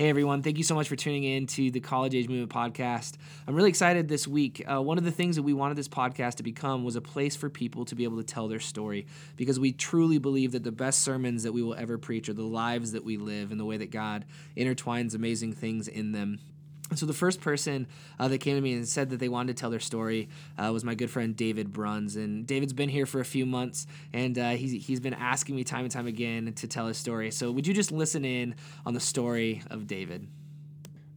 Hey everyone, thank you so much for tuning in to the College Age Movement podcast. I'm really excited this week. Uh, one of the things that we wanted this podcast to become was a place for people to be able to tell their story because we truly believe that the best sermons that we will ever preach are the lives that we live and the way that God intertwines amazing things in them. So the first person uh, that came to me and said that they wanted to tell their story uh, was my good friend David Bruns, and David's been here for a few months, and uh, he's he's been asking me time and time again to tell his story. So would you just listen in on the story of David?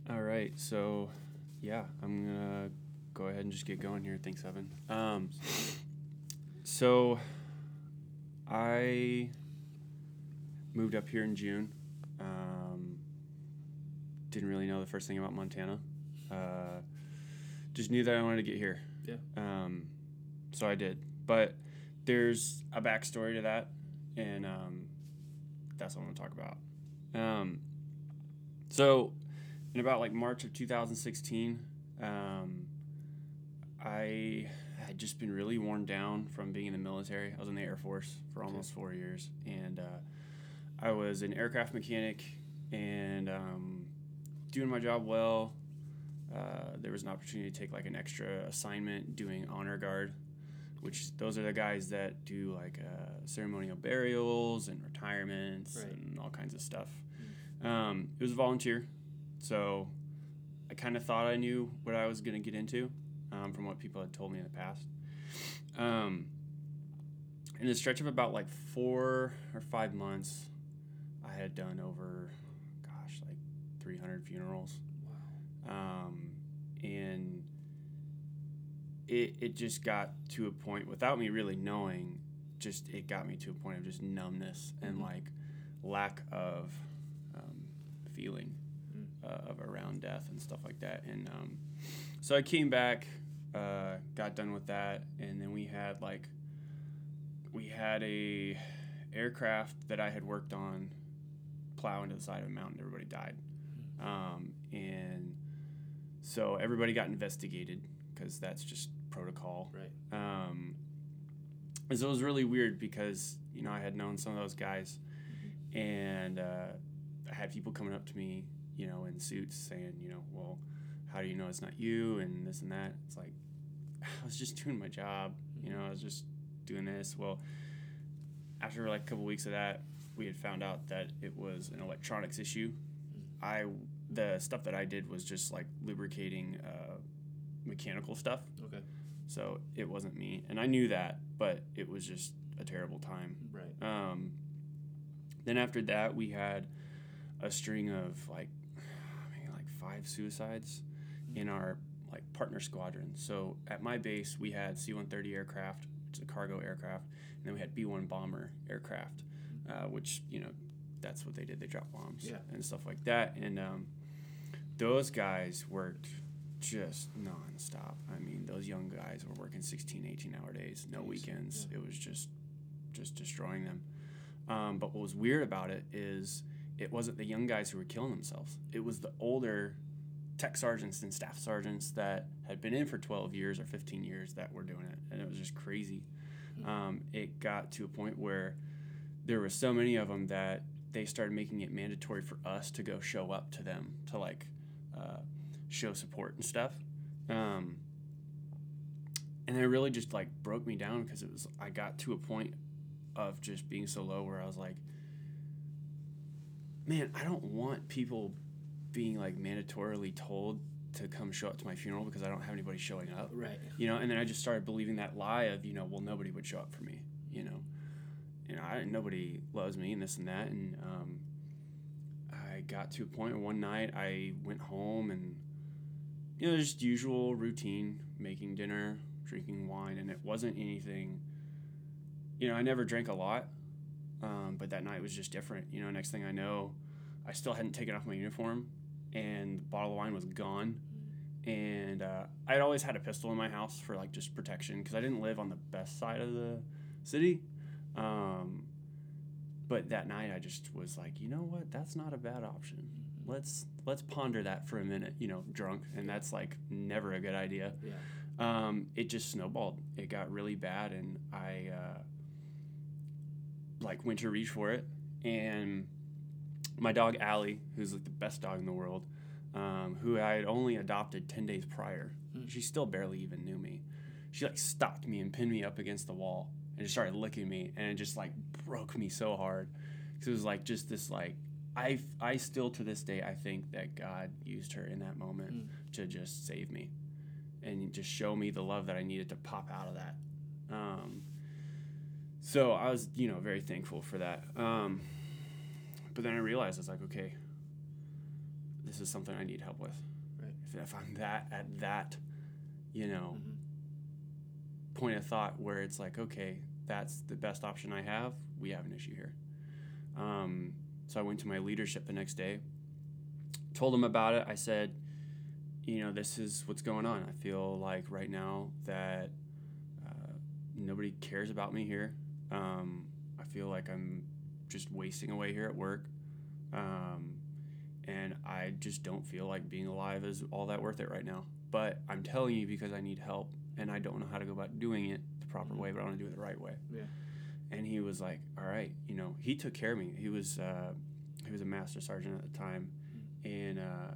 All right, so yeah, I'm gonna go ahead and just get going here. Thanks, Evan. Um, so I moved up here in June. Um, didn't really know the first thing about Montana. Uh, just knew that I wanted to get here. Yeah. Um, so I did. But there's a backstory to that, and um, that's what I want to talk about. Um, so, in about like March of 2016, um, I had just been really worn down from being in the military. I was in the Air Force for almost four years, and uh, I was an aircraft mechanic and um, doing my job well. Uh, there was an opportunity to take like an extra assignment doing honor guard, which those are the guys that do like uh, ceremonial burials and retirements Right. and all kinds of stuff. Um, it was a volunteer, so I kind of thought I knew what I was going to get into um, from what people had told me in the past. Um, in a stretch of about like four or five months, I had done over, 300 funerals. Um, and it, it just got to a point without me really knowing, just it got me to a point of just numbness and like lack of um, feeling uh, of around death and stuff like that. And um, so I came back, uh, got done with that, and then we had like we had a aircraft that I had worked on plow into the side of a mountain. Everybody died, um, and so everybody got investigated because that's just protocol. Right. Um, and so it was really weird because you know I had known some of those guys, and uh, I had people coming up to me, you know, in suits saying, you know, well, how do you know it's not you and this and that. It's like I was just doing my job, you know, I was just doing this. Well, after like a couple weeks of that, we had found out that it was an electronics issue. I the stuff that I did was just like lubricating uh, mechanical stuff. Okay. So it wasn't me, and I knew that, but it was just a terrible time. Right. Um, then after that, we had a string of like maybe like five suicides in our like partner squadron. So at my base, we had C-130 aircraft, which is a cargo aircraft, and then we had B-1 bomber aircraft, uh, which you know that's what they did. They dropped bombs Yeah. and stuff like that, and um, those guys worked just nonstop. I mean, those young guys were working 16, 18 hour days, no weekends. It was just just destroying them. Um, but what was weird about it is it wasn't the young guys who were killing themselves. It was the older tech sergeants and staff sergeants that had been in for 12 years or 15 years that were doing it. And it was just crazy. Um, it got to a point where there were so many of them that they started making it mandatory for us to go show up to them to like uh, show support and stuff. Um, and it really just like broke me down because it was I got to a point of just being so low where I was like, man, I don't want people being like mandatorily told to come show up to my funeral because I don't have anybody showing up Right. you know and then i just started believing that lie of you know well nobody would show up for me you know you know I, nobody loves me and this and that and um, got to a point one night i went home and you know just usual routine making dinner drinking wine and it wasn't anything you know i never drank a lot um, but that night was just different you know next thing i know i still hadn't taken off my uniform and the bottle of wine was gone and uh, I'd always had a pistol in my house for like just protection because I didn't live on the best side of the city. Um, but that night I just was like, you know what? That's not a bad option. Let's let's ponder that for a minute. You know, drunk, and that's like never a good idea. Yeah. Um, it just snowballed. It got really bad, and I uh, like went to reach for it, and my dog Allie, who's like the best dog in the world, um, who I had only adopted ten days prior. Mm. She still barely even knew me. She like stopped me and pinned me up against the wall and just started licking me, and it just like broke me so hard because it was like just this like I I still to this day I think that God used her in that moment Mm. to just save me and just show me the love that I needed to pop out of that. Um, so I was, you know, very thankful for that. Um, but then I realized I was like, okay, this is something I need help with. Right. If, if I'm that at that, you know, Mhm. point of thought where it's like, okay, that's the best option I have. We have an issue here. Um, so I went to my leadership the next day, told them about it. I said, you know, this is what's going on. I feel like right now that uh, nobody cares about me here. Um, I feel like I'm just wasting away here at work. Um, and I just don't feel like being alive is all that worth it right now. But I'm telling you because I need help and I don't know how to go about doing it the proper way, but I want to do it the right way. Yeah. And he was like, "All right, you know." He took care of me. He was uh, he was a master sergeant at the time, and uh,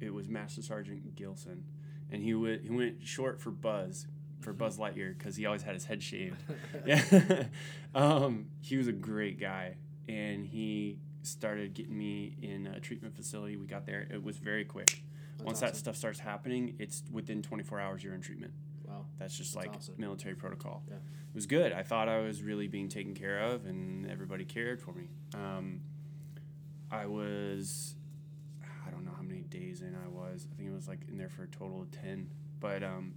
it was Master Sergeant Gilson, and he would he went short for Buzz for Buzz Lightyear because he always had his head shaved. yeah, um, he was a great guy, and he started getting me in a treatment facility. We got there. It was very quick. That's Once that stuff starts happening, it's within 24 hours you're in treatment. Wow. That's just That's like awesome. military protocol. Yeah. It was good. I thought I was really being taken care of, and everybody cared for me. Um, I was, I don't know how many days in I was. I think it was like in there for a total of ten. But um,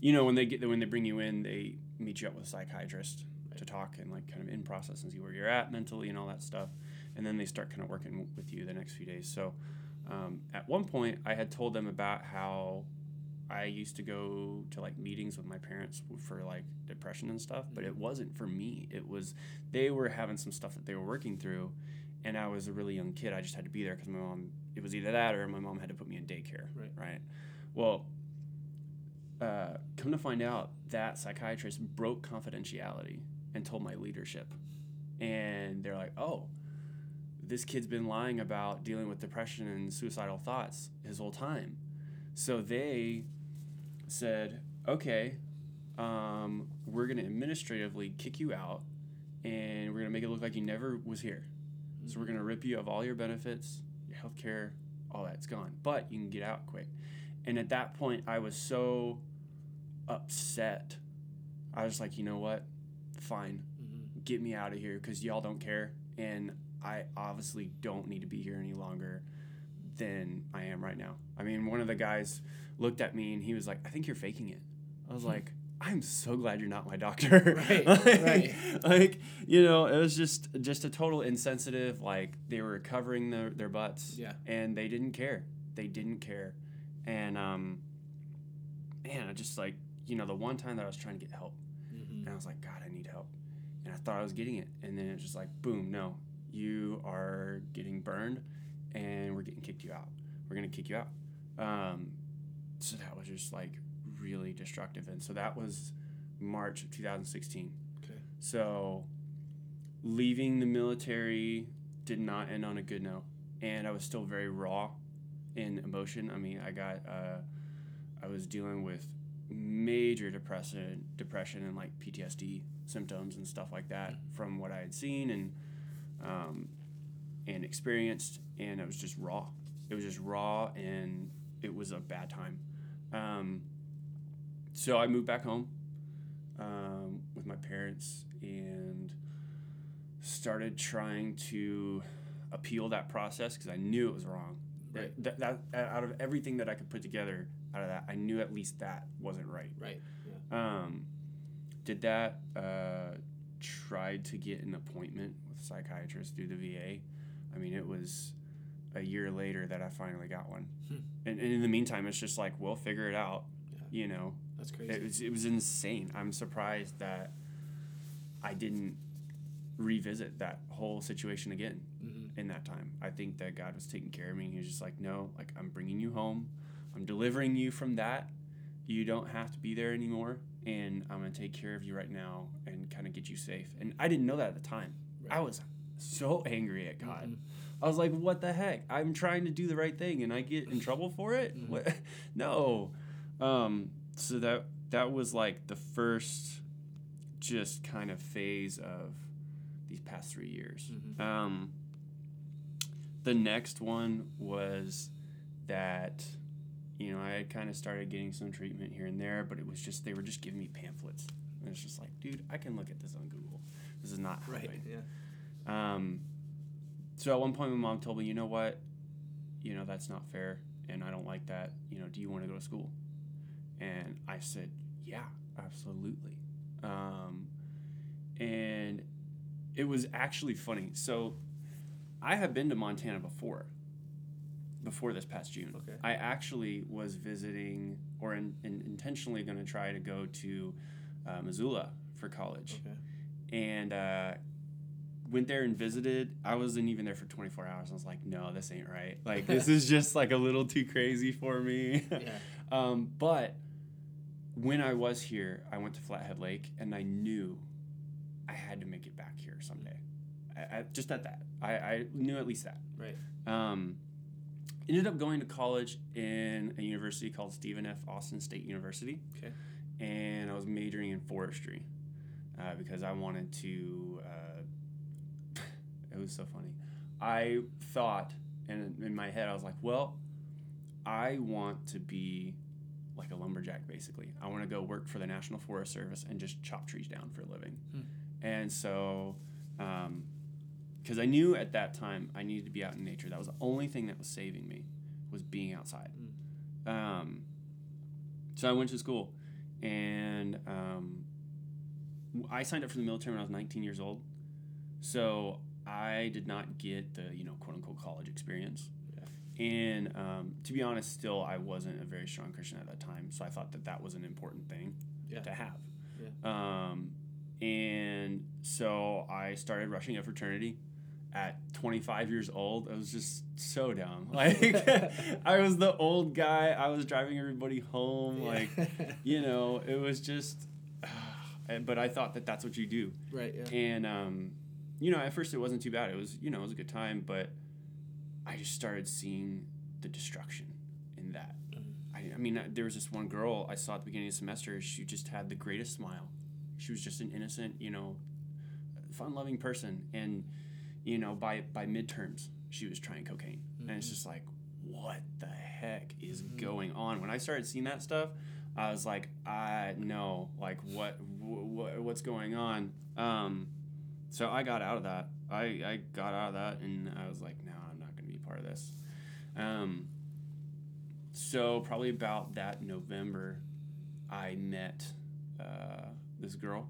you know, when they get when they bring you in, they meet you up with a psychiatrist to talk and like kind of in process and see where you're at mentally and all that stuff, and then they start kind of working with you the next few days. So. Um, at one point, I had told them about how I used to go to like meetings with my parents for like depression and stuff, but it wasn't for me. It was they were having some stuff that they were working through, and I was a really young kid. I just had to be there because my mom. It was either that or my mom had to put me in daycare. Right. Right. Well, uh, come to find out, that psychiatrist broke confidentiality and told my leadership, and they're like, "Oh, this kid's been lying about dealing with depression and suicidal thoughts his whole time." So they said, okay, um, we're going to administratively kick you out and we're going to make it look like you never was here. So we're going to rip you of all your benefits, your health care, all that's gone. But you can get out quick. And at that point, I was so upset. I was like, you know what? Fine. Mhm. Get me out of here because y'all don't care. And I obviously don't need to be here any longer than I am right now. I mean, one of the guys looked at me and he was like, I think you're faking it. I was like, I'm so glad you're not my doctor. Right, like, right. like, you know, it was just just a total insensitive, like they were covering their, their butts Yeah. and they didn't care. They didn't care. And um man, I just like, you know, the one time that I was trying to get help Mhm. and I was like, God, I need help. And I thought I was getting it. And then it's just like, boom, no, you are getting burned and we're getting kicked you out. We're going to kick you out. Um, so that was just like really destructive. And so that was March of 2016. Okay. So leaving the military did not end on a good note. And I was still very raw in emotion. I mean, I got, uh, I was dealing with major depression, depression and like PTSD symptoms and stuff like that from what I had seen and um, and experienced, and it was just raw. It was just raw, and it was a bad time. Um, so I moved back home um, with my parents and started trying to appeal that process because I knew it was wrong. Right. That, that, that out of everything that I could put together out of that, I knew at least that wasn't right. Right. Yeah. Um, did that. Uh, tried to get an appointment psychiatrist through the VA. I mean, it was a year later that I finally got one. Hmm. And, and in the meantime, it's just like we'll figure it out. Yeah. You know, That's crazy. it was it was insane. I'm surprised that I didn't revisit that whole situation again Mhm. in that time. I think that God was taking care of me. He was just like, no, like I'm bringing you home. I'm delivering you from that. You don't have to be there anymore, and I'm gonna take care of you right now and kind of get you safe. And I didn't know that at the time. I was so angry at God. Mhm. I was like, what the heck? I'm trying to do the right thing and I get in trouble for it? Mhm. What? No. Um, so that that was like the first just kind of phase of these past three years. Mhm. Um, the next one was that you know I had kind of started getting some treatment here and there, but it was just they were just giving me pamphlets. And it's just like, dude, I can look at this on Google. This is not Right. Yeah. Um, so at one point, my mom told me, you know what, you know that's not fair, and I don't like that. You know, do you want to go to school? And I said, yeah, absolutely. Um, and it was actually funny. So I have been to Montana before. Before this past June, Okay. I actually was visiting or in, in, intentionally going to try to go to uh, Missoula for college Okay. And uh, went there and visited. I wasn't even there for 24 hours. I was like, no, this ain't right. Like, this is just like a little too crazy for me. Yeah. um, but when I was here, I went to Flathead Lake and I knew I had to make it back here someday. I, I, just at that. I, I knew at least that. Right. Um, ended up going to college in a university called Stephen F. Austin State University. Okay. And I was majoring in forestry uh, because I wanted to. Uh, it was so funny. I thought, and in my head, I was like, well, I want to be like a lumberjack, basically. I want to go work for the National Forest Service and just chop trees down for a living. Hmm. And so, because I knew at that time I needed to be out in nature. That was the only thing that was saving me, was being outside. Um, so I went to school, and um, I signed up for the military when I was 19 years old. So I did not get the you know quote unquote college experience. And um, to be honest, still I wasn't a very strong Christian at that time, so I thought that that was an important thing Yeah. to have. Yeah. Um, and so I started rushing a fraternity at 25 years old. I was just so dumb. Like I was the old guy. I was driving everybody home. Like you know, it was just. Uh, but I thought that that's what you do. right. Yeah. And um, you know, at first it wasn't too bad. It was you know it was a good time, but I just started seeing the destruction in that. Mm-hmm. I, I mean, uh, there was this one girl I saw at the beginning of the semester. She just had the greatest smile. She was just an innocent, you know, fun-loving person, and you know, by by midterms, she was trying cocaine, and it's mm-hmm. just like, what the heck is mm-hmm. going on? When I started seeing that stuff, I was like, I know, like, what, what what's going on? Um, so I got out of that. I I got out of that, and I was like, no, I'm not gonna be part of this. Um, so probably about that November, I met uh, this girl,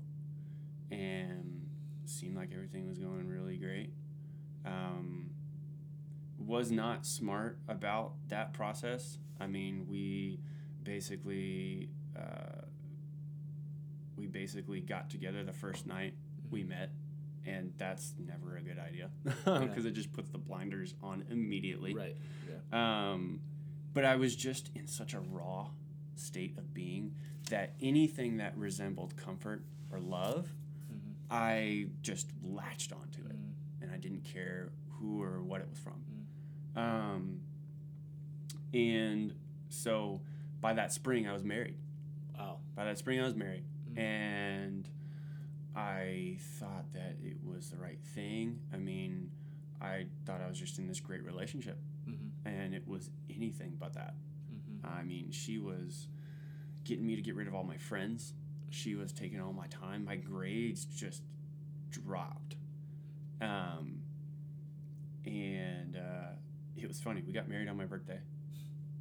and seemed like everything was going really great. Um, was not smart about that process. I mean, we basically uh, we basically got together the first night we met, and that's never a good idea because it just puts the blinders on immediately. Right. Yeah. Um, but I was just in such a raw state of being that anything that resembled comfort or love, Mhm. I just latched onto it, Mm. and I didn't care who or what it was from. Mm. Um, and so by that spring, I was married. Wow. By that spring, I was married. And I thought that it was the right thing. I mean, I thought I was just in this great relationship, Mhm. and it was anything but that. Mhm. I mean, she was getting me to get rid of all my friends. She was taking all my time. My grades just dropped. Um, and uh, it was funny. We got married on my birthday.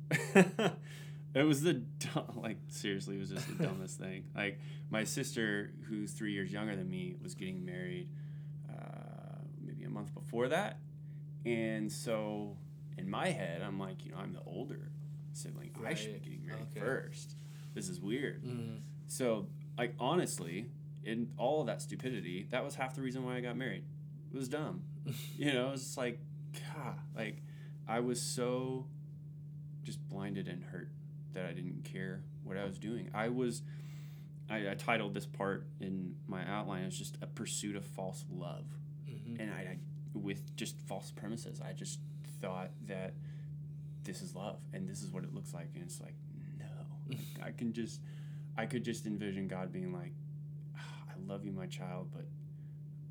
it was the dumb, like seriously, it was just the dumbest thing. Like my sister, who's three years younger than me, was getting married uh, maybe a month before that, and so in my head, I'm like, you know, I'm the older sibling. I should be getting married Okay. first. This is weird. Mhm. So, like, honestly, in all of that stupidity, that was half the reason why I got married. It was dumb. you know, it was just like, God, like, I was so just blinded and hurt that I didn't care what I was doing. I was, I, I titled this part in my outline as just a pursuit of false love. Mhm. And I, I with just false premises. I just thought that this is love and this is what it looks like, and it's like no. Like, I can just, I could just envision God being like, "Ah, I love you, my child, but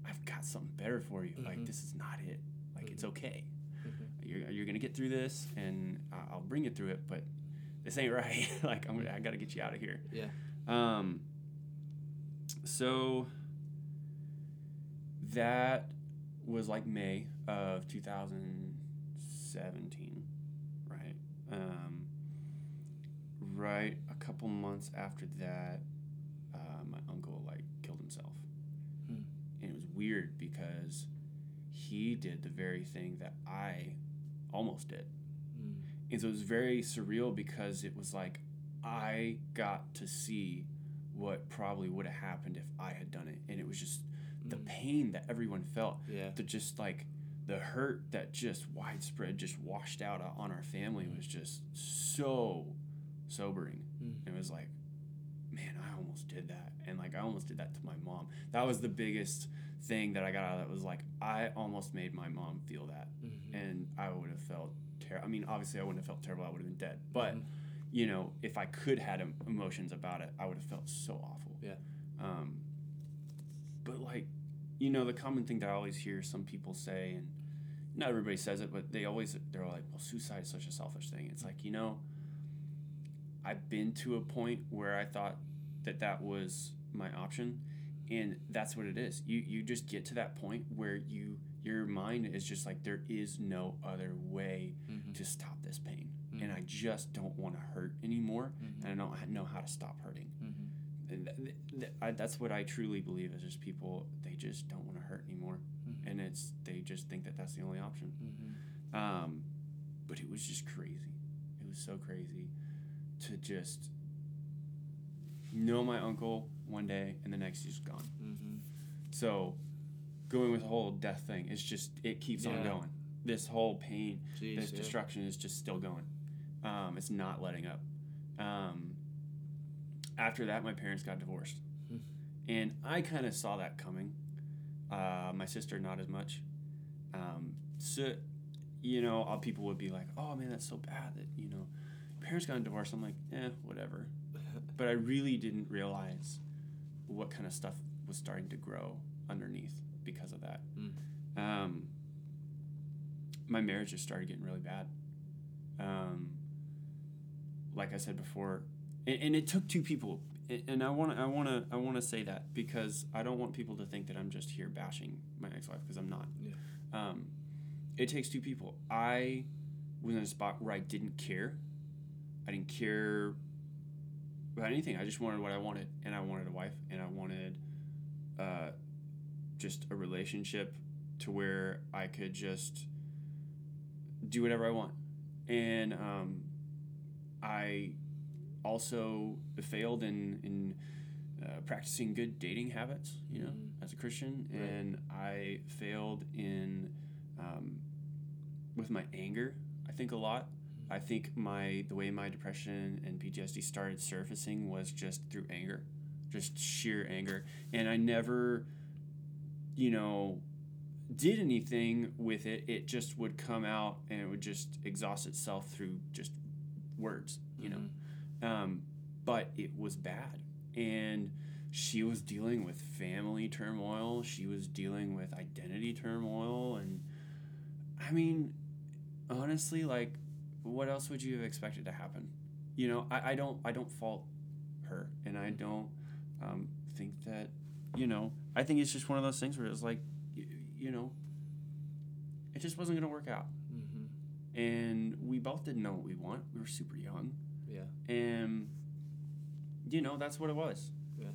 I've got something better for you. Like Mhm. this is not it. Like it's okay. Mhm. You're, you're gonna get through this, and I'll bring you through it. But this ain't right. like I'm gonna, I gotta get you out of here. Yeah. Um. So that was like May of 2017, right? Um, right a couple months after that, uh, my uncle like killed himself, Hmm. and it was weird because he did the very thing that I almost did. Mm. And so it was very surreal because it was like I got to see what probably would have happened if I had done it. And it was just the Mm. pain that everyone felt, Yeah. the just like the hurt that just widespread, just washed out on our family was just so sobering. Mm. It was like, man, I almost did that. And like, I almost did that to my mom. That was the biggest thing that I got out of that was like, I almost made my mom feel that Mhm. and I would have felt terrible. I mean, obviously, I wouldn't have felt terrible. I would have been dead. But Mhm. you know, if I could have had em- emotions about it, I would have felt so awful. Yeah. Um. But like, you know, the common thing that I always hear some people say, and not everybody says it, but they always they're like, "Well, suicide is such a selfish thing." It's like you know, I've been to a point where I thought that that was my option, and that's what it is. You you just get to that point where you your mind is just like there is no other way Mhm. to stop this pain, Mhm. and I just don't want to hurt anymore, Mhm. and I don't know how to stop hurting. Mhm. And th- th- th- I, that's what I truly believe is just people they just don't want to hurt anymore, Mhm. and it's they just think that that's the only option. Mhm. Um, but it was just crazy. It was so crazy to just know my uncle one day and the next he's gone. So going with the whole death thing, it's just it keeps on going. This whole pain, Jeez, this yeah. destruction is just still going. Um, it's not letting up. Um, after that, my parents got divorced, Hmm. and I kind of saw that coming. Uh, my sister, not as much. Um, so, you know, all people would be like, "Oh man, that's so bad that you know, parents got divorced." I'm like, "Eh, whatever." But I really didn't realize what kind of stuff was starting to grow underneath because of that. Mm. Um, my marriage just started getting really bad. Um, like I said before, and, and it took two people. And I want to, I want to, I want to say that because I don't want people to think that I'm just here bashing my ex-wife because I'm not. Yeah. Um, it takes two people. I was in a spot where I didn't care. I didn't care about anything. I just wanted what I wanted, and I wanted a wife, and I wanted uh, just a relationship to where I could just do whatever I want. And um, I also failed in in uh, practicing good dating habits, you know, Mhm. as a Christian, Right. and I failed in um, with my anger. I think a lot. I think my the way my depression and PTSD started surfacing was just through anger, just sheer anger, and I never, you know, did anything with it. It just would come out and it would just exhaust itself through just words, you know. Um, but it was bad, and she was dealing with family turmoil. She was dealing with identity turmoil, and I mean, honestly, like, what else would you have expected to happen? You know, I, I don't I don't fault her, and I don't um, think that you know. I think it's just one of those things where it's like, you, you know, it just wasn't gonna work out, Mhm. and we both didn't know what we want. We were super young, Yeah. and you know that's what it was. Yeah.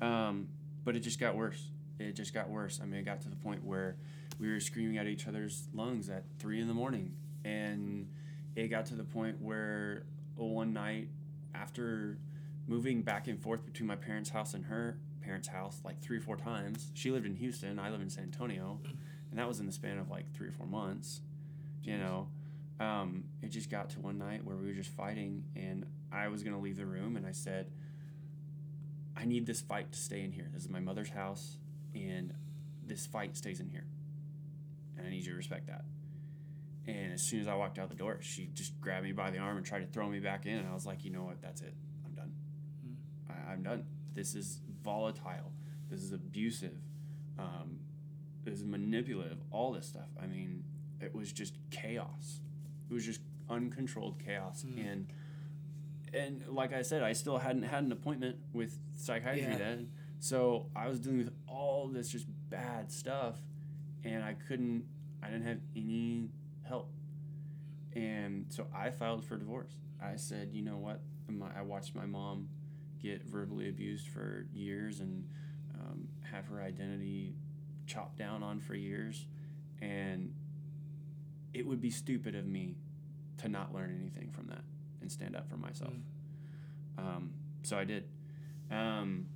Um, but it just got worse. It just got worse. I mean, it got to the point where we were screaming at each other's lungs at three in the morning, and it got to the point where one night after moving back and forth between my parents' house and her parents' house like three or four times. She lived in Houston. I live in San Antonio, and that was in the span of like three or four months. You know, um, it just got to one night where we were just fighting, and I was gonna leave the room, and I said, "I need this fight to stay in here. This is my mother's house, and this fight stays in here." And I need you to respect that. And as soon as I walked out the door, she just grabbed me by the arm and tried to throw me back in. And I was like, you know what? That's it. I'm done. I, I'm done. This is volatile. This is abusive. Um, this is manipulative. All this stuff. I mean, it was just chaos. It was just uncontrolled chaos. And and like I said, I still hadn't had an appointment with psychiatry Yeah. then. So I was dealing with all this just bad stuff, and I couldn't. I didn't have any help, and so I filed for divorce. I said, you know what? My, I watched my mom get verbally abused for years and um, have her identity chopped down on for years, and it would be stupid of me to not learn anything from that and stand up for myself. Um, so I did. Um,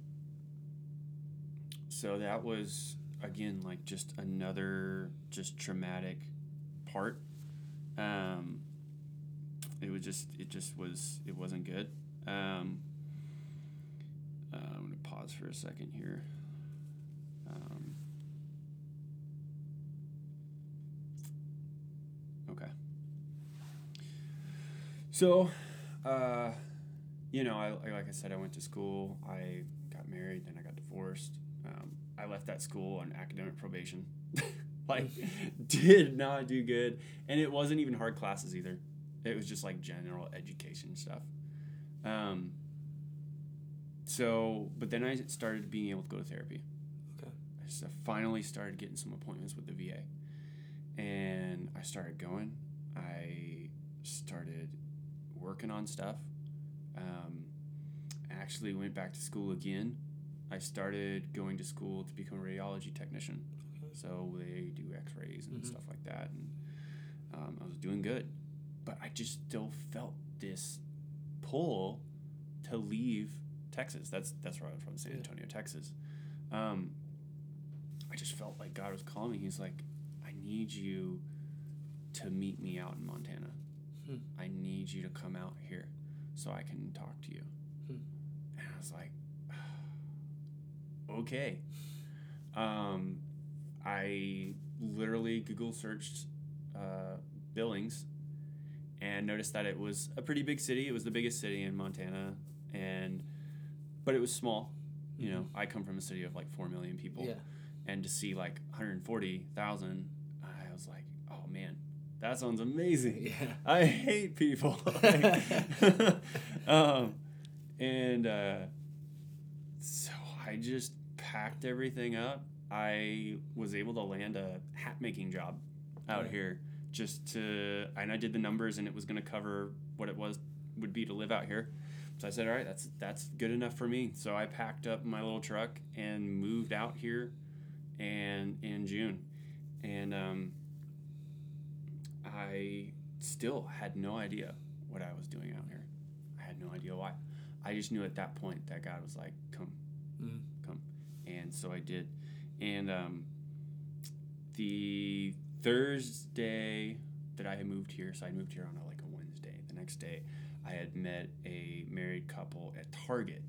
so that was again like just another just traumatic part. Um, it was just it just was it wasn't good. Um, pause for a second here. Um, okay. So, uh, you know, I like I said, I went to school. I got married, then I got divorced. Um, I left that school on academic probation. like, did not do good, and it wasn't even hard classes either. It was just like general education stuff. Um, so, but then I started being able to go to therapy. Okay. I just finally started getting some appointments with the VA, and I started going. I started working on stuff. Um, I actually went back to school again. I started going to school to become a radiology technician. So they do X-rays and Mhm. stuff like that, and um, I was doing good, but I just still felt this pull to leave Texas. That's that's where I'm from, San Yeah. Antonio, Texas. Um, I just felt like God was calling me. He's like, I need you to meet me out in Montana. Hmm. I need you to come out here so I can talk to you. Hmm. And I was like, okay. Um, I literally Google searched uh, Billings and noticed that it was a pretty big city. It was the biggest city in Montana, and but it was small. You know, I come from a city of like four million people, Yeah. and to see like 140,000, I was like, oh man, that sounds amazing. Yeah. I hate people. um, and uh, so I just packed everything up. I was able to land a hat making job out Yeah. here just to, and I did the numbers and it was going to cover what it was would be to live out here. So I said, all right, that's that's good enough for me. So I packed up my little truck and moved out here, and in June, and um, I still had no idea what I was doing out here. I had no idea why. I just knew at that point that God was like, "Come, Mm. come," and so I did. And um, the Thursday that I had moved here, so I moved here on a, like a Wednesday. The next day, I had met a married couple at Target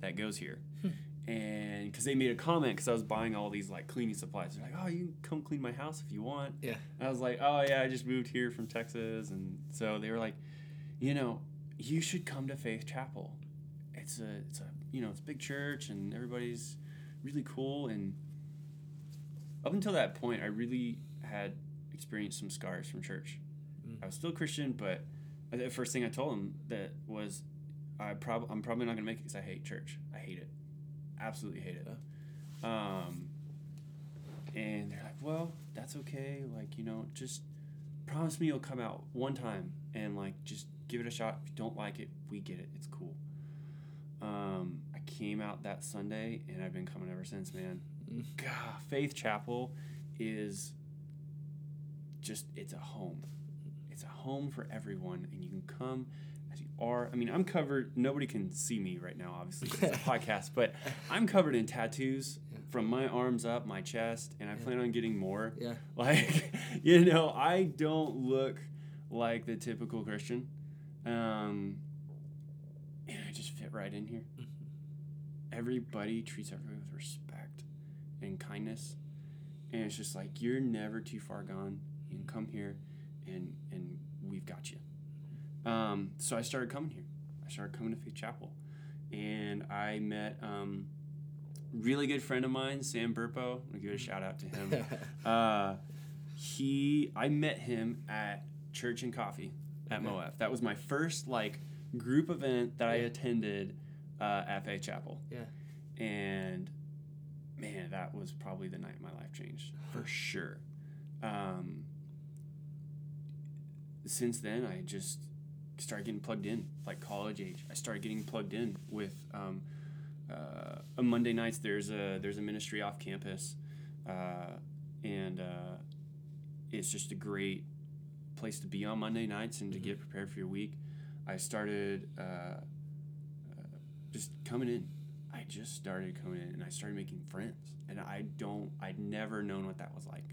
that goes here. And because they made a comment, because I was buying all these like cleaning supplies, they're like, "Oh, you can come clean my house if you want." Yeah. And I was like, "Oh yeah, I just moved here from Texas," and so they were like, "You know, you should come to Faith Chapel. It's a, it's a, you know, it's a big church, and everybody's really cool." And up until that point, I really had experienced some scars from church. Mm. I was still Christian, but the first thing I told them that was, I prob- I'm probably not gonna make it because I hate church. I hate it, absolutely hate it. Um, and they're like, "Well, that's okay. Like, you know, just promise me you'll come out one time and like just give it a shot. If you don't like it, we get it. It's cool." Um, I came out that Sunday, and I've been coming ever since, man. Mm. God, Faith Chapel is just it's a home. Home for everyone, and you can come as you are. I mean, I'm covered. Nobody can see me right now, obviously, it's a podcast, but I'm covered in tattoos Yeah. from my arms up, my chest, and I Yeah. plan on getting more. Yeah. Like, you know, I don't look like the typical Christian, um, and I just fit right in here. Everybody treats everybody with respect and kindness, and it's just like you're never too far gone. You can come here, and and we've got you. Um, so I started coming here. I started coming to Faith Chapel, and I met um, really good friend of mine, Sam Burpo. I'm gonna give a shout out to him. uh, he, I met him at Church and Coffee at Okay. Moab. That was my first like group event that I attended uh, at Faith Chapel. Yeah. And man, that was probably the night my life changed for sure. Um, since then, I just started getting plugged in, like college age. I started getting plugged in with um, uh, on Monday nights. There's a there's a ministry off campus, uh, and uh, it's just a great place to be on Monday nights and to get prepared for your week. I started uh, uh, just coming in. I just started coming in, and I started making friends. And I don't, I'd never known what that was like.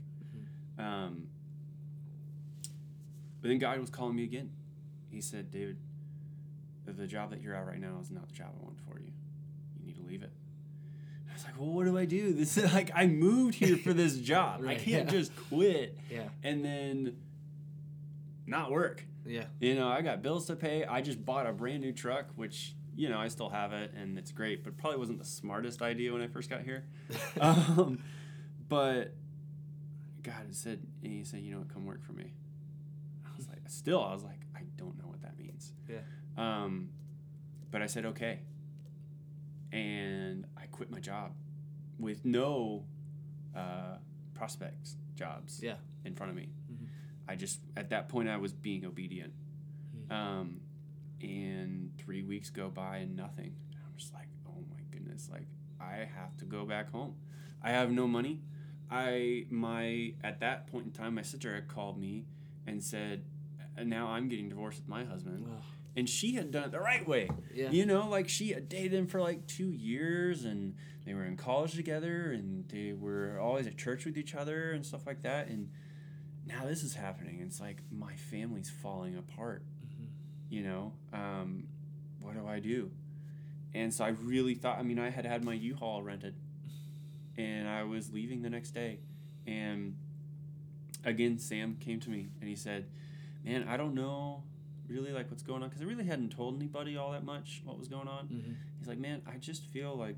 Um, but then God was calling me again. He said, David, the job that you're at right now is not the job I want for you. You need to leave it. I was like, well, what do I do? This is like I moved here for this job. I can't yeah. just quit Yeah. and then not work. Yeah. You know, I got bills to pay. I just bought a brand new truck, which you know I still have it, and it's great. But probably wasn't the smartest idea when I first got here. um, but God said, and He said, you know what, come work for me. I was like, still, I was like, I don't know what that means. Yeah. Um, but I said okay, and I quit my job with no uh, prospects jobs Yeah. in front of me. Mhm. I just at that point I was being obedient. Mhm. Um, and three weeks go by and nothing. And I'm just like, oh my goodness, like I have to go back home. I have no money. I my at that point in time, my sister had called me and said, "And now I'm getting divorced with my husband, Ugh. and she had done it the right way. Yeah. You know, like she had dated him for like two years and they were in college together and they were always at church with each other and stuff like that. And now this is happening. It's like my family's falling apart. Mhm. You know, um, what do I do? And so I really thought, I mean, I had had my U Haul rented and I was leaving the next day. And again, Sam came to me and he said, Man, I don't know really like what's going on because I really hadn't told anybody all that much what was going on. Mhm. He's like, man, I just feel like,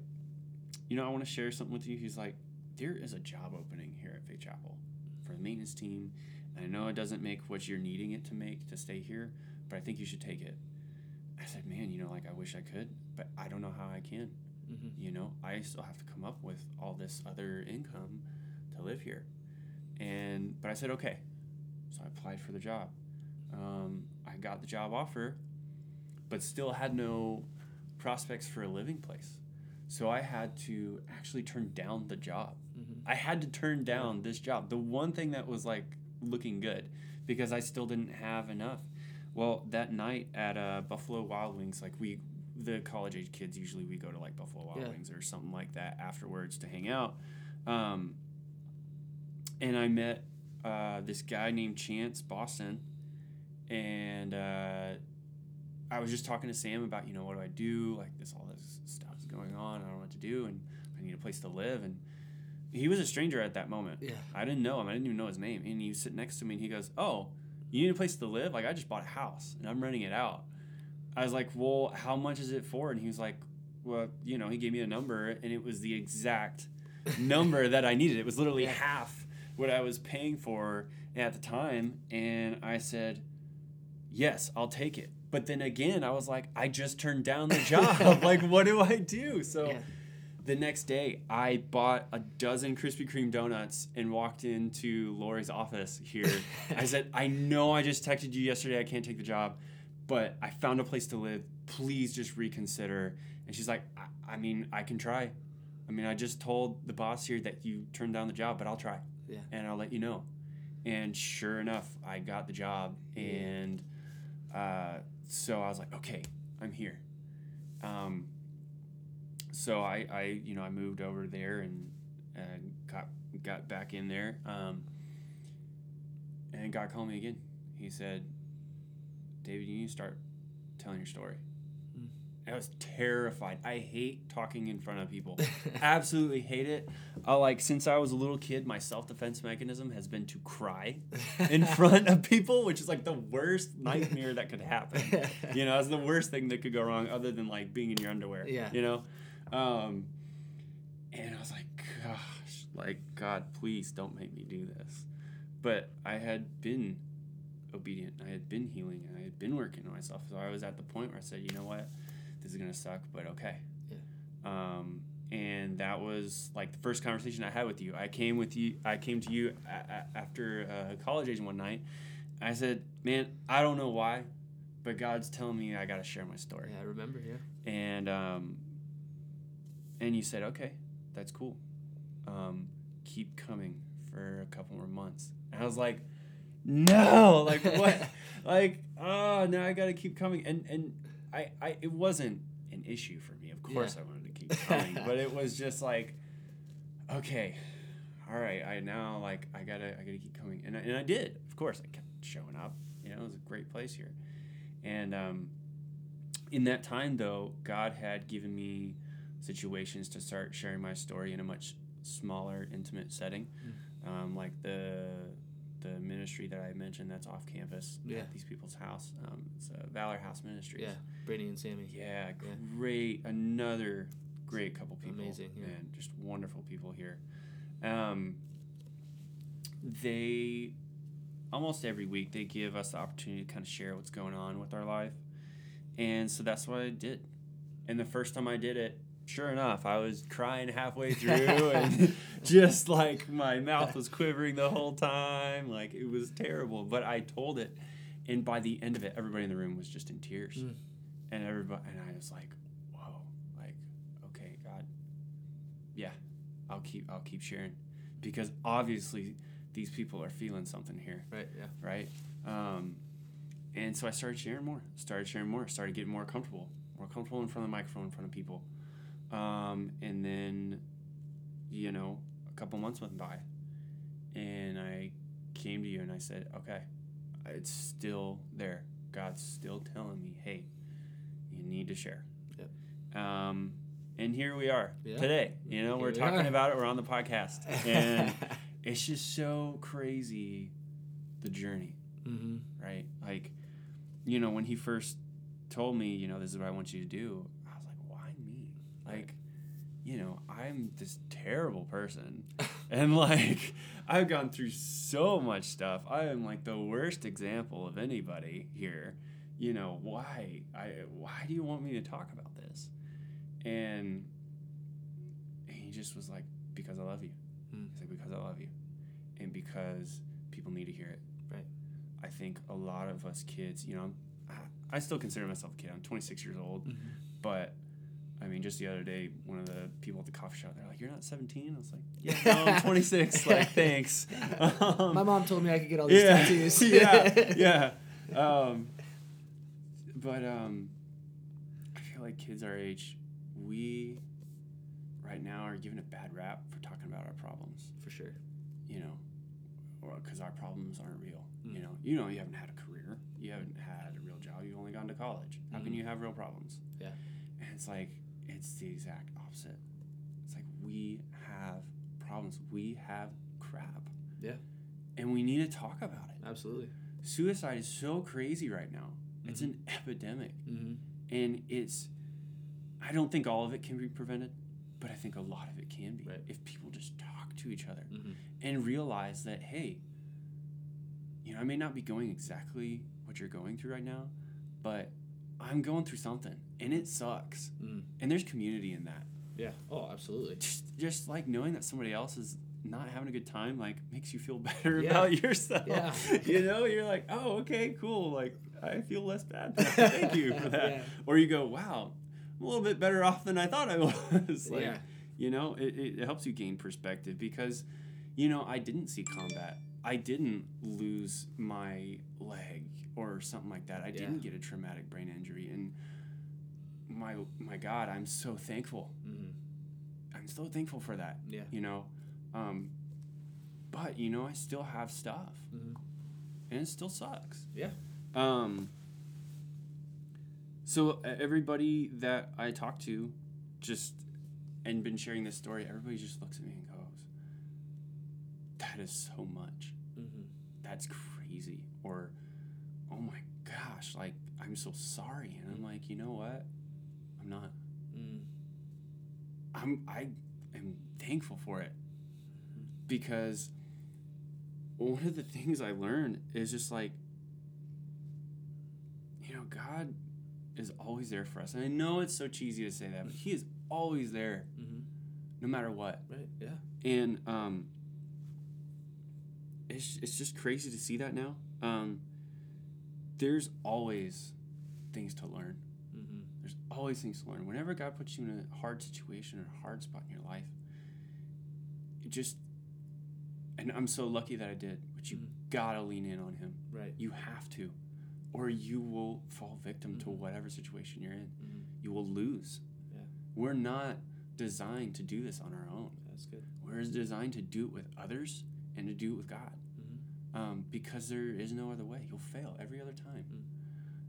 you know, I want to share something with you. He's like, there is a job opening here at Faith Chapel for the maintenance team. And I know it doesn't make what you're needing it to make to stay here, but I think you should take it. I said, man, you know, like I wish I could, but I don't know how I can. Mhm. You know, I still have to come up with all this other income to live here. And, but I said, okay. So I applied for the job. Um, I got the job offer, but still had no prospects for a living place. So I had to actually turn down the job. Mhm. I had to turn down this job, the one thing that was like looking good, because I still didn't have enough. Well, that night at uh, Buffalo Wild Wings, like we, the college age kids usually we go to like Buffalo Wild Yeah. Wings or something like that afterwards to hang out. Um, and I met uh, this guy named Chance Boston, and uh, I was just talking to Sam about you know what do I do? Like this all this stuff is going on. I don't know what to do and I need a place to live. And he was a stranger at that moment. Yeah. I didn't know him. I didn't even know his name. And he was sitting next to me and he goes oh you need a place to live? Like I just bought a house and I'm renting it out. I was like well how much is it for? And he was like well you know he gave me a number and it was the exact number that I needed. It was literally Yeah. half what I was paying for at the time. And I said yes, I'll take it. But then again, I was like, I just turned down the job. like, what do I do? So Yeah. the next day, I bought a dozen Krispy Kreme donuts and walked into Lori's office here. I said, I know I just texted you yesterday. I can't take the job, but I found a place to live. Please just reconsider. And she's like, I, I mean, I can try. I mean, I just told the boss here that you turned down the job, but I'll try Yeah. and I'll let you know. And sure enough, I got the job, and uh, so I was like, okay, I'm here. Um, so I, I, you know, I moved over there and and got got back in there. Um, and God called me again. He said, "David, you need to start telling your story." I was terrified. I hate talking in front of people. Absolutely hate it. Uh, like since I was a little kid, my self defense mechanism has been to cry in front of people, which is like the worst nightmare that could happen. You know, it's the worst thing that could go wrong, other than like being in your underwear. Yeah. You know, um, and I was like, gosh, like God, please don't make me do this. But I had been obedient. I had been healing. and I had been working on myself. So I was at the point where I said, you know what, this is gonna suck, but okay. Yeah. Um, and that was like the first conversation I had with you. I came with you. I came to you a- a- after uh, college age one night. I said, man, I don't know why, but God's telling me I gotta share my story. Yeah, I remember. Yeah. And um, and you said, okay, that's cool. Um, keep coming for a couple more months. And I was like, no, like what? like, oh, now I gotta keep coming. And and I, I it wasn't an issue for me. Of course, Yeah. I wanted to keep coming, but it was just like, okay, all right, I now like I gotta I gotta keep coming, and I, and I did. Of course, I kept showing up. You know, it was a great place here, and um, in that time though, God had given me situations to start sharing my story in a much smaller, intimate setting, um, like the the ministry that I mentioned that's off campus Yeah. at these people's house. Um, it's a Valor House Ministries. Yeah. Brittany and Sammy. Yeah, Yeah. great. Another great couple people. Amazing, yeah. Man, just wonderful people here. Um, they almost every week they give us the opportunity to kind of share what's going on with our life, and so that's what I did. And the first time I did it, sure enough, I was crying halfway through, and just like my mouth was quivering the whole time, like it was terrible. But I told it, and by the end of it, everybody in the room was just in tears Mm. and everybody and I was like, whoa, like, okay, God, yeah, I'll keep I'll keep sharing, because obviously these people are feeling something here, Right. Yeah. right? Um, and so I started sharing more, started sharing more, started getting more comfortable, more comfortable in front of the microphone, in front of people, um, and then, you know, a couple months went by, and I came to you and I said, okay, it's still there. God's still telling me, hey, you need to share. Yep. Um, and here we are Yeah. today. You know, Here we're we talking are. about it. We're on the podcast, and it's just so crazy, the journey, mm-hmm. right? Like, you know, when he first told me, you know, this is what I want you to do, you know, I'm this terrible person, and like, I've gone through so much stuff. I am like the worst example of anybody here. You know, why? I why do you want me to talk about this? And he just was like, because I love you. Hmm. He's like, because I love you, and because people need to hear it. Right. I think a lot of us kids, you know, I, I still consider myself a kid. I'm 26 years old, Mm-hmm. but I mean, just the other day, one of the people at the coffee shop, they're like, "You're not 17." I was like, "Yeah, no, I'm 26." like, thanks. Um, My mom told me I could get all these yeah, tattoos. yeah, yeah. Um, but um, I feel like kids our age, we right now are given a bad rap for talking about our problems. For sure. You know, because our problems aren't real. You Mm. know, you know, you haven't had a career, you haven't had a real job, you've only gone to college. How can Mhm. you have real problems? Yeah. And it's like it's the exact opposite. It's like we have problems. We have crap. Yeah. And we need to talk about it Absolutely. suicide is so crazy right now. It's an epidemic. Mm-hmm. And it's, I don't think all of it can be prevented, but I think a lot of it can be. Right. If people just talk to each other Mm-hmm. and realize that, hey, you know, I may not be going exactly what you're going through right now, but I'm going through something and it sucks. Mm. And there's community in that. Yeah. Oh, absolutely. Just, just like knowing that somebody else is not having a good time, like makes you feel better Yeah. about yourself. Yeah. you know, you're like, oh, okay, cool. Like, I feel less bad. Thank you for that. Yeah. Or you go, wow, I'm a little bit better off than I thought I was. like, Yeah. you know, it, it helps you gain perspective because, you know, I didn't see combat. I didn't lose my leg or something like that. I Yeah. didn't get a traumatic brain injury. And my my God, I'm so thankful. Mm-hmm. I'm so thankful for that. Yeah. You know, um, but you know, I still have stuff, Mm-hmm. and it still sucks. Yeah. Um. So everybody that I talk to, just and been sharing this story, everybody just looks at me and goes, "That is so much. Mm-hmm. That's crazy." Or, "Oh my gosh, like I'm so sorry." And I'm like, "You know what? I'm not. Mm. I'm I am thankful for it because one of the things I learned is just like you know God is always there for us and I know it's so cheesy to say that but he is always there Mm-hmm. no matter what Right. Yeah. and um it's it's just crazy to see that now um there's always things to learn always things to learn. Whenever God puts you in a hard situation or a hard spot in your life, it just, and I'm so lucky that I did, but you Mhm. gotta lean in on Him. Right. You have to, or you will fall victim to Mhm. whatever situation you're in. Mm-hmm. You will lose. Yeah. We're not designed to do this on our own. That's good. We're designed to do it with others and to do it with God. Mm-hmm. Um, because there is no other way. You'll fail every other time.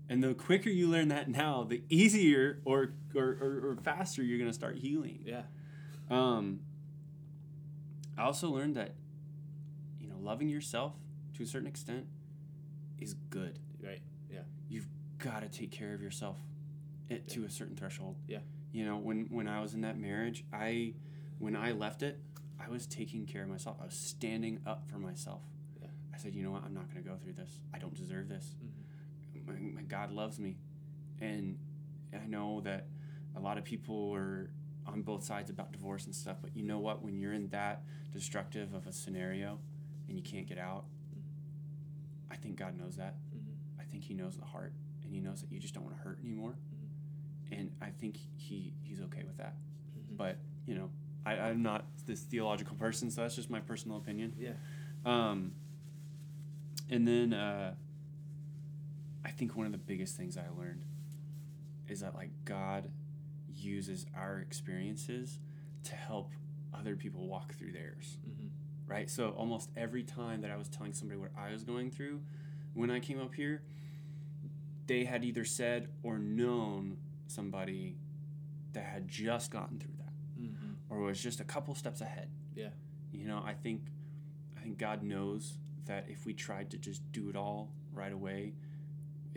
And the quicker you learn that now, the easier or, or, or, or faster you're going to start healing. Yeah. Um, I also learned that, you know, loving yourself to a certain extent is good. Right. Yeah. You've got to take care of yourself it, to a certain threshold. Yeah. You know, when, when I was in that marriage, I, when I left it, I was taking care of myself. I was standing up for myself. Yeah. I said, you know what? I'm not going to go through this. I don't deserve this. Mm-hmm. My, my God loves me. And I know that a lot of people are on both sides about divorce and stuff, but you know what? When you're in that destructive of a scenario and you can't get out, I think God knows that. Mm-hmm. I think He knows the heart and He knows that you just don't want to hurt anymore. And I think he, He's okay with that. Mm-hmm. But, you know, I, I'm not this theological person, so that's just my personal opinion. Yeah. Um, and then uh, I think one of the biggest things I learned is that like God uses our experiences to help other people walk through theirs, Mm-hmm. right? So almost every time that I was telling somebody what I was going through when I came up here, they had either said or known somebody that had just gotten through that Mm-hmm. or was just a couple steps ahead. Yeah. You know, I think I think God knows that if we tried to just do it all right away,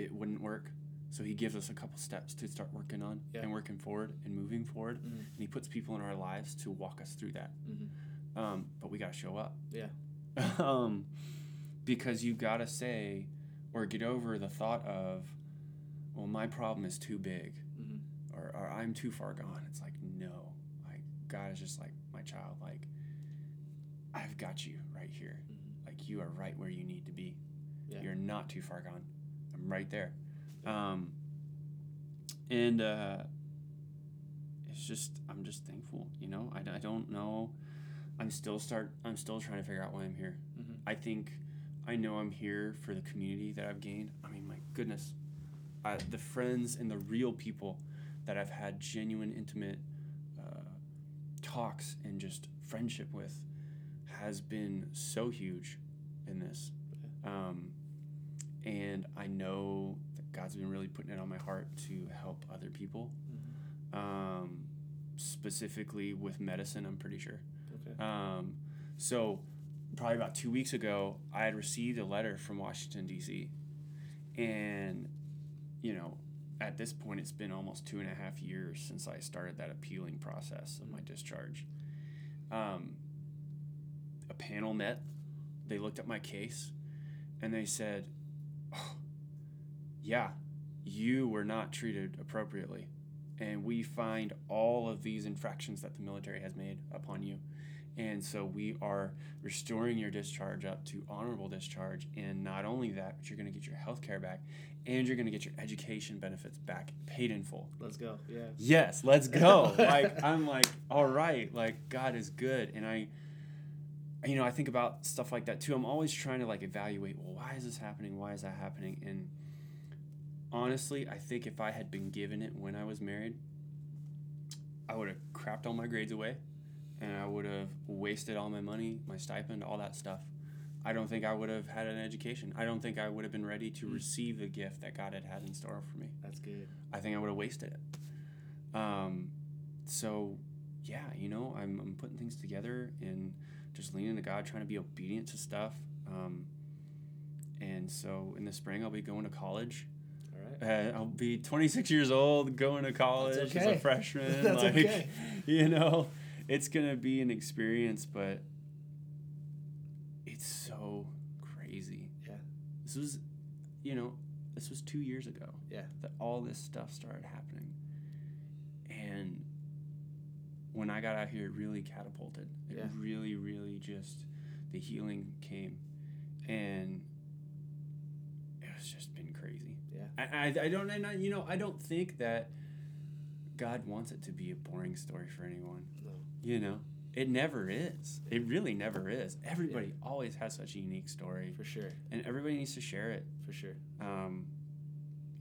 it wouldn't work. So he gives us a couple steps to start working on Yeah. and working forward and moving forward. Mhm. And he puts people in our lives to walk us through that. Mm-hmm. Um, but we got to show up. Yeah. um, because you got to say or get over the thought of, well, my problem is too big Mm-hmm. or, or I'm too far gone. It's like, no. Like, God is just like, my child, like, I've got you right here. Mm-hmm. Like, you are right where you need to be. Yeah. You're not too far gone. Right there. Um, and uh, it's just, I'm just thankful, you know? I, I don't know. I'm still start. I'm still trying to figure out why I'm here. Mm-hmm. I think I know I'm here for the community that I've gained. I mean, my goodness, I, the friends and the real people that I've had genuine, intimate uh, talks and just friendship with has been so huge in this. Um, and I know that God's been really putting it on my heart to help other people, Mm-hmm. um, specifically with medicine, I'm pretty sure. Okay. Um, so, probably about two weeks ago, I had received a letter from Washington, D.C. And, you know, at this point, it's been almost two and a half years since I started that appealing process of my discharge. Um, a panel met, they looked at my case, and they said, oh, Yeah, you were not treated appropriately. And we find all of these infractions that the military has made upon you. And so we are restoring your discharge up to honorable discharge. And not only that, but you're going to get your health care back and you're going to get your education benefits back paid in full. Let's go. Yeah. Yes, let's go. like, I'm like, all right, like, God is good. And I, you know, I think about stuff like that too. I'm always trying to like evaluate, well, why is this happening? Why is that happening? And honestly, I think if I had been given it when I was married, I would have crapped all my grades away and I would have wasted all my money, my stipend, all that stuff. I don't think I would have had an education. I don't think I would have been ready to receive the gift that God had had in store for me. That's good. I think I would have wasted it. Um, so, yeah, you know, I'm, I'm putting things together and just leaning to God, trying to be obedient to stuff. Um, and so in the spring, I'll be going to college. All right. Uh, I'll be 26 years old, going to college as a freshman. That's like, okay. You know, it's gonna be an experience, but it's so crazy. Yeah. This was, you know, this was two years ago Yeah. that all this stuff started happening, and when I got out here, it really catapulted. It Yeah. really, really just the healing came, and it's just been crazy. Yeah. I, I, I don't, and I, you know, I don't think that God wants it to be a boring story for anyone. No. You know, it never is. It really never is. Everybody always has such a unique story, For sure. and everybody needs to share it. For sure. Um,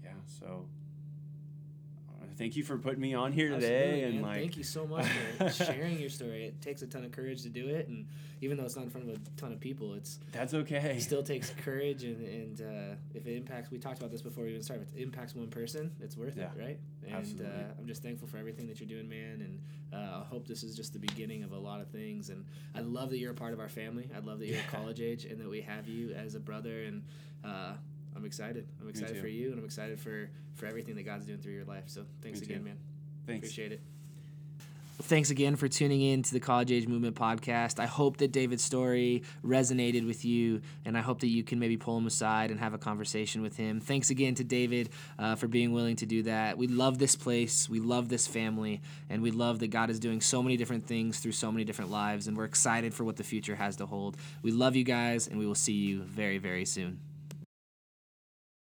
yeah. So, thank you for putting me on here Absolutely, today, and man. like, thank you so much for sharing your story. It takes a ton of courage to do it, and even though it's not in front of a ton of people, it's that's okay. it still takes courage. And and uh, if it impacts, we talked about this before we even started. If it impacts one person, it's worth Yeah, it, right? And absolutely. uh, I'm just thankful for everything that you're doing, man. And uh, I hope this is just the beginning of a lot of things. And I love that you're a part of our family. I love that you're Yeah. college age, and that we have you as a brother. And uh, I'm excited. I'm excited for you, and I'm excited for for everything that God's doing through your life. So thanks Me again, too. man. Thanks. Appreciate it. Thanks again for tuning in to the College Age Movement podcast. I hope that David's story resonated with you, and I hope that you can maybe pull him aside and have a conversation with him. Thanks again to David uh, for being willing to do that. We love this place, we love this family, and we love that God is doing so many different things through so many different lives, and we're excited for what the future has to hold. We love you guys, and we will see you very, very soon.